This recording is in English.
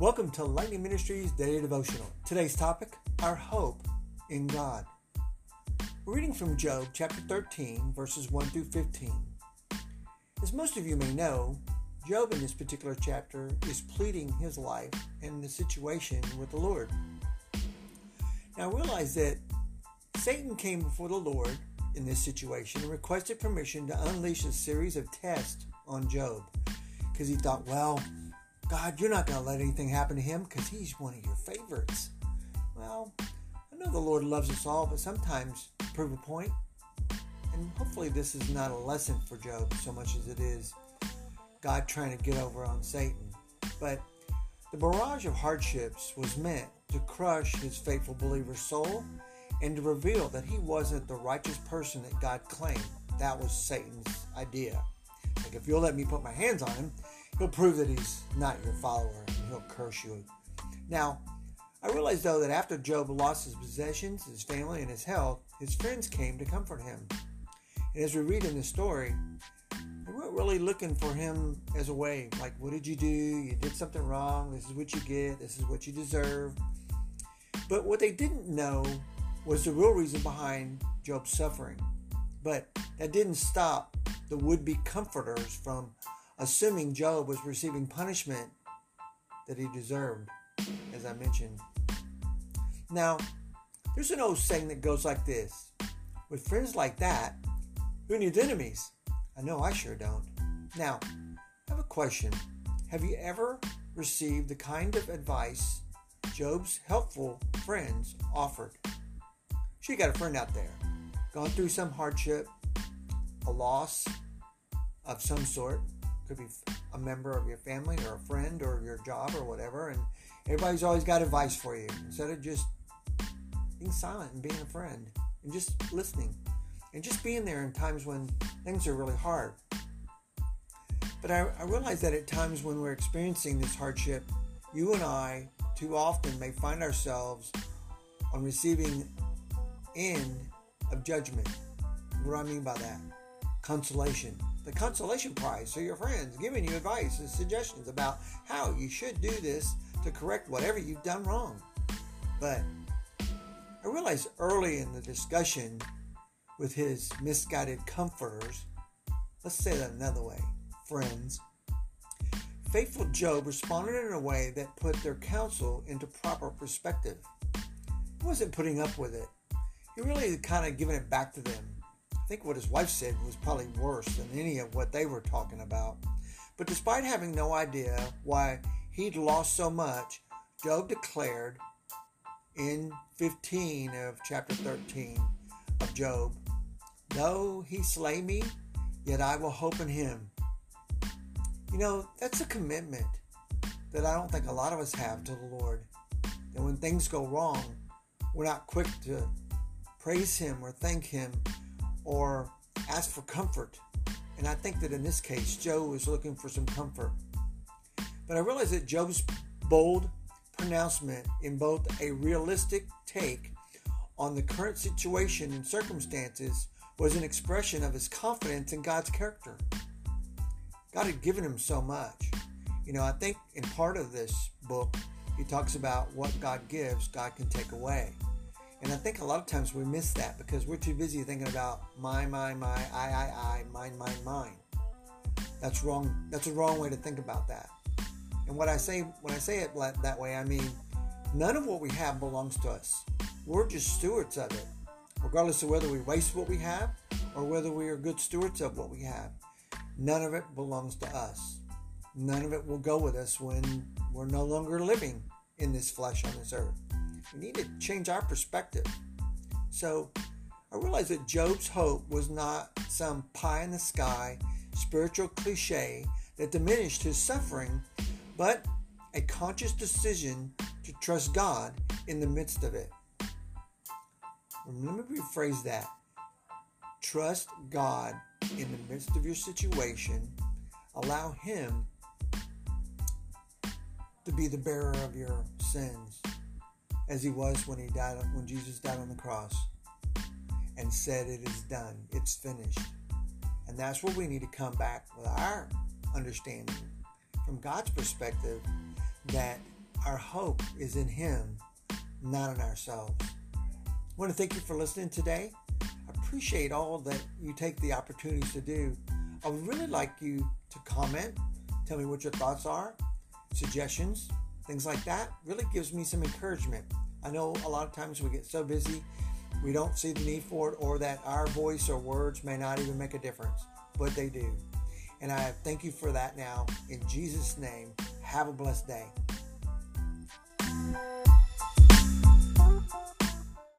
Welcome to Lightning Ministries Daily Devotional. Today's topic Our Hope in God. We're reading from Job chapter 13, verses 1 through 15. As most of you may know, Job in this particular chapter is pleading his life and the situation with the Lord. Now realize that Satan came before the Lord in this situation and requested permission to unleash a series of tests on Job because he thought, well, God, you're not going to let anything happen to him because he's one of your favorites. Well, I know the Lord loves us all, but sometimes prove a point. And hopefully, this is not a lesson for Job so much as it is God trying to get over on Satan. But the barrage of hardships was meant to crush his faithful believer's soul and to reveal that he wasn't the righteous person that God claimed. That was Satan's idea. Like, if you'll let me put my hands on him, he'll prove that he's not your follower and he'll curse you. Now, I realize though that after Job lost his possessions, his family, and his health, his friends came to comfort him. And as we read in the story, they weren't really looking for him as a way, like, what did you do? You did something wrong. This is what you get. This is what you deserve. But what they didn't know was the real reason behind Job's suffering. But that didn't stop the would be comforters from assuming Job was receiving punishment that he deserved, as I mentioned. Now, there's an old saying that goes like this With friends like that, who needs enemies? I know I sure don't. Now, I have a question. Have you ever received the kind of advice Job's helpful friends offered? She got a friend out there, gone through some hardship, a loss of some sort, could be a member of your family or a friend or your job or whatever. And everybody's always got advice for you instead of just being silent and being a friend and just listening and just being there in times when things are really hard. But I, I realize that at times when we're experiencing this hardship, you and I too often may find ourselves on receiving end of judgment. What do I mean by that? Consolation the consolation prize to your friends, giving you advice and suggestions about how you should do this to correct whatever you've done wrong. But I realized early in the discussion with his misguided comforters, let's say that another way, friends, faithful Job responded in a way that put their counsel into proper perspective. He wasn't putting up with it. He really kind of given it back to them think what his wife said was probably worse than any of what they were talking about. But despite having no idea why he'd lost so much, Job declared in 15 of chapter 13 of Job, Though he slay me, yet I will hope in him. You know, that's a commitment that I don't think a lot of us have to the Lord. And when things go wrong, we're not quick to praise him or thank him or ask for comfort. And I think that in this case, Job was looking for some comfort. But I realize that Job's bold pronouncement in both a realistic take on the current situation and circumstances was an expression of his confidence in God's character. God had given him so much. You know, I think in part of this book, he talks about what God gives, God can take away. And I think a lot of times we miss that because we're too busy thinking about my, my, my, I, I, I, mine, mine, mine. That's wrong. That's a wrong way to think about that. And what I say when I say it that way, I mean none of what we have belongs to us. We're just stewards of it, regardless of whether we waste what we have or whether we are good stewards of what we have. None of it belongs to us. None of it will go with us when we're no longer living in this flesh on this earth. We need to change our perspective. So I realized that Job's hope was not some pie in the sky spiritual cliche that diminished his suffering, but a conscious decision to trust God in the midst of it. Let me rephrase that. Trust God in the midst of your situation. Allow Him to be the bearer of your sins as he was when he died when Jesus died on the cross and said it is done it's finished and that's where we need to come back with our understanding from God's perspective that our hope is in Him, not in ourselves. I want to thank you for listening today. I appreciate all that you take the opportunities to do. I would really like you to comment, tell me what your thoughts are, suggestions, things like that. Really gives me some encouragement. I know a lot of times we get so busy, we don't see the need for it, or that our voice or words may not even make a difference, but they do. And I thank you for that now. In Jesus' name, have a blessed day.